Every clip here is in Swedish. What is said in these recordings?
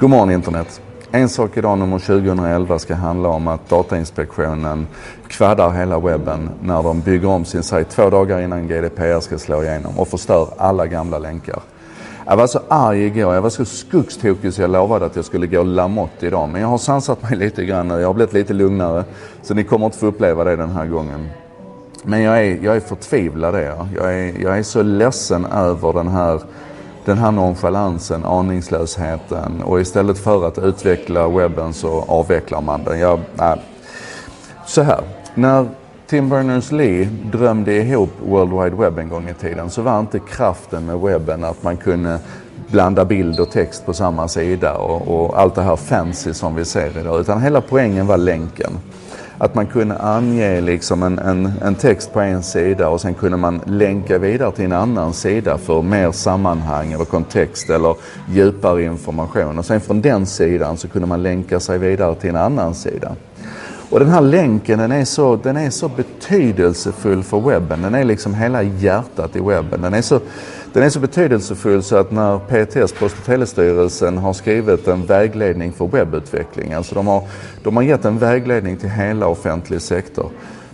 God morgon internet. En sak idag nummer 2011 ska handla om att Datainspektionen kvaddar hela webben när de bygger om sin sajt två dagar innan GDPR ska slå igenom och förstör alla gamla länkar. Jag var så arg igår. Jag var så skogstokig så jag lovade att jag skulle gå lamott idag. Men jag har sansat mig lite grann nu. Jag har blivit lite lugnare. Så ni kommer inte få uppleva det den här gången. Men jag är, jag är förtvivlad. Är jag. Jag, är, jag är så ledsen över den här den här nonchalansen, aningslösheten och istället för att utveckla webben så avvecklar man den. Jag, äh. Så här, när Tim Berners-Lee drömde ihop World Wide Web en gång i tiden så var inte kraften med webben att man kunde blanda bild och text på samma sida och, och allt det här fancy som vi ser idag. Utan hela poängen var länken att man kunde ange liksom en, en, en, text på en sida och sen kunde man länka vidare till en annan sida för mer sammanhang eller kontext eller djupare information. Och sen från den sidan så kunde man länka sig vidare till en annan sida. Och den här länken den är, så, den är så betydelsefull för webben. Den är liksom hela hjärtat i webben. Den är så, den är så betydelsefull så att när PTS, Post och telestyrelsen, har skrivit en vägledning för webbutveckling, alltså de har, de har gett en vägledning till hela offentlig sektor,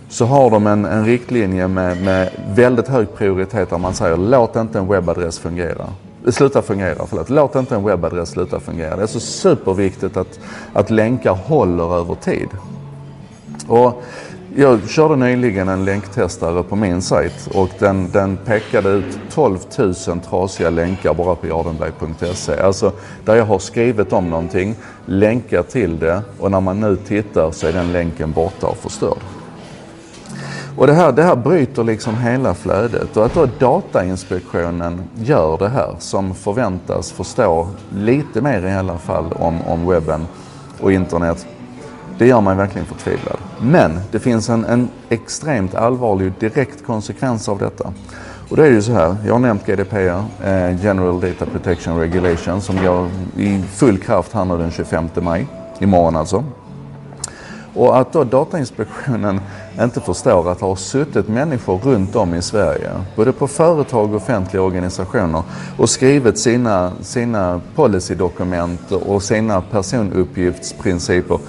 så har de en, en riktlinje med, med väldigt hög prioritet där man säger låt inte en webbadress fungera sluta fungera. Förlåt. Låt inte en webbadress sluta fungera. Det är så superviktigt att, att länkar håller över tid. Och jag körde nyligen en länktestare på min sajt och den, den pekade ut 12 000 trasiga länkar bara på jardenberg.se. Alltså där jag har skrivit om någonting, länkat till det och när man nu tittar så är den länken borta och förstörd. Och det här, det här bryter liksom hela flödet och att då Datainspektionen gör det här som förväntas förstå lite mer i alla fall om, om webben och internet det gör mig verkligen förtvivlad. Men det finns en, en extremt allvarlig direkt konsekvens av detta. Och det är ju så här, jag har nämnt GDPR, eh, General Data Protection Regulation, som går i full kraft här nu den 25 maj, imorgon alltså. Och att då Datainspektionen inte förstår att det har suttit människor runt om i Sverige, både på företag och offentliga organisationer och skrivit sina, sina policydokument och sina personuppgiftsprinciper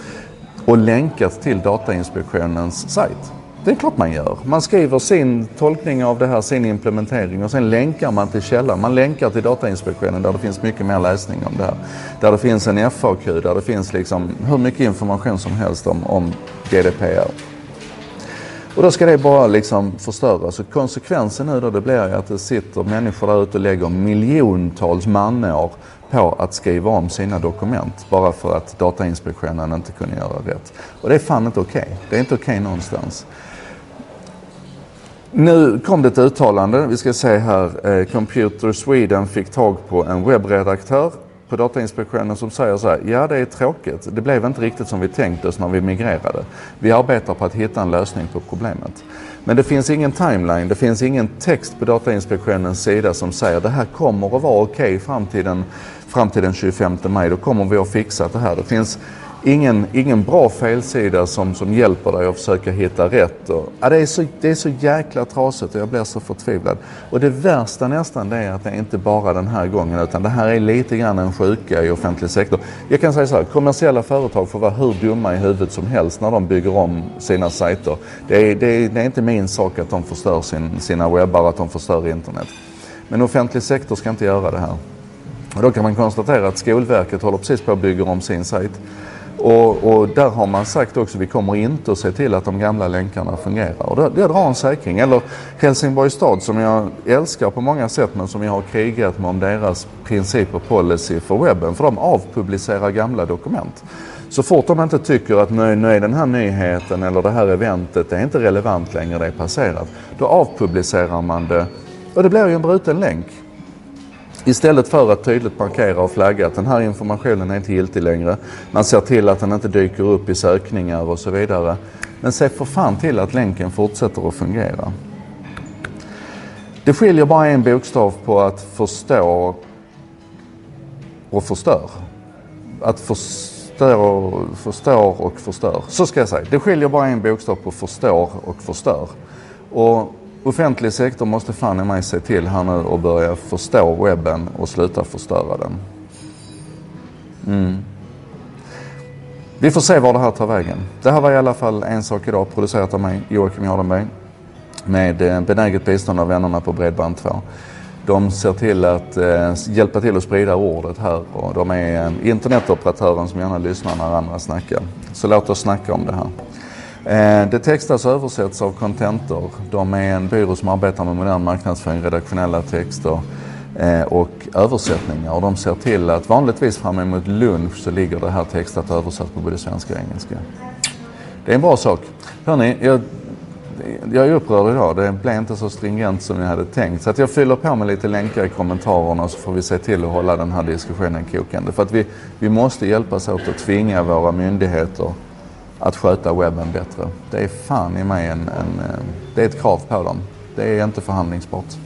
och länkat till Datainspektionens sajt. Det är klart man gör. Man skriver sin tolkning av det här, sin implementering och sen länkar man till källan. Man länkar till Datainspektionen där det finns mycket mer läsning om det här. Där det finns en FAQ, där det finns liksom hur mycket information som helst om, om GDPR. Och då ska det bara liksom förstöras. Så konsekvensen nu då det blir ju att det sitter människor där ute och lägger miljontals manår på att skriva om sina dokument bara för att Datainspektionen inte kunde göra rätt. Och det är fan inte okej. Okay. Det är inte okej okay någonstans. Nu kom det ett uttalande, vi ska se här, eh, Computer Sweden fick tag på en webbredaktör på Datainspektionen som säger så här, ja det är tråkigt, det blev inte riktigt som vi tänkte oss när vi migrerade. Vi arbetar på att hitta en lösning på problemet. Men det finns ingen timeline, det finns ingen text på Datainspektionens sida som säger det här kommer att vara okej okay fram, till den, fram till den 25 maj, då kommer vi att fixa det här. Det finns ingen, ingen bra felsida som, som hjälper dig att försöka hitta rätt. Och, ja, det, är så, det är så jäkla trasigt och jag blir så förtvivlad. Och det värsta nästan det är att det är inte bara den här gången utan det här är lite grann en sjuka i offentlig sektor. Jag kan säga så här, kommersiella företag får vara hur dumma i huvudet som helst när de bygger om sina sajter. Det är, det är, det är inte min sak att de förstör sin, sina webbar, att de förstör internet. Men offentlig sektor ska inte göra det här. Och då kan man konstatera att Skolverket håller precis på att bygga om sin sajt. Och, och, där har man sagt också, vi kommer inte att se till att de gamla länkarna fungerar. Och det, det drar en säkring. Eller Helsingborgs stad som jag älskar på många sätt men som jag har krigat med om deras princip och policy för webben. För de avpublicerar gamla dokument. Så fort de inte tycker att nu, nu är den här nyheten eller det här eventet det är inte relevant längre, det är passerat. Då avpublicerar man det och det blir ju en bruten länk. Istället för att tydligt markera och flagga att den här informationen är inte giltig längre. Man ser till att den inte dyker upp i sökningar och så vidare. Men se för fan till att länken fortsätter att fungera. Det skiljer bara en bokstav på att förstå och förstör. Att förstå, förstår och förstör. Så ska jag säga. Det skiljer bara en bokstav på förstår och förstör. Och offentlig sektor måste fan i mig se till här nu och börja förstå webben och sluta förstöra den. Mm. Vi får se var det här tar vägen. Det här var i alla fall En sak idag producerat av mig, Joakim Jardenberg. Med eh, benäget bistånd av vännerna på Bredband2. De ser till att eh, hjälpa till att sprida ordet här och de är eh, internetoperatören som gärna lyssnar när andra snackar. Så låt oss snacka om det här. Eh, det textas och översätts av Contentor. De är en byrå som arbetar med modern marknadsföring, redaktionella texter eh, och översättningar. Och de ser till att vanligtvis fram emot lunch så ligger det här textat och översatt på både svenska och engelska. Det är en bra sak. Hörni, jag, jag är upprörd idag. Det blev inte så stringent som jag hade tänkt. Så att jag fyller på med lite länkar i kommentarerna så får vi se till att hålla den här diskussionen kokande. För att vi, vi måste hjälpas åt att tvinga våra myndigheter att sköta webben bättre. Det är fan i mig en, en, eh, det är ett krav på dem. Det är inte förhandlingsbart.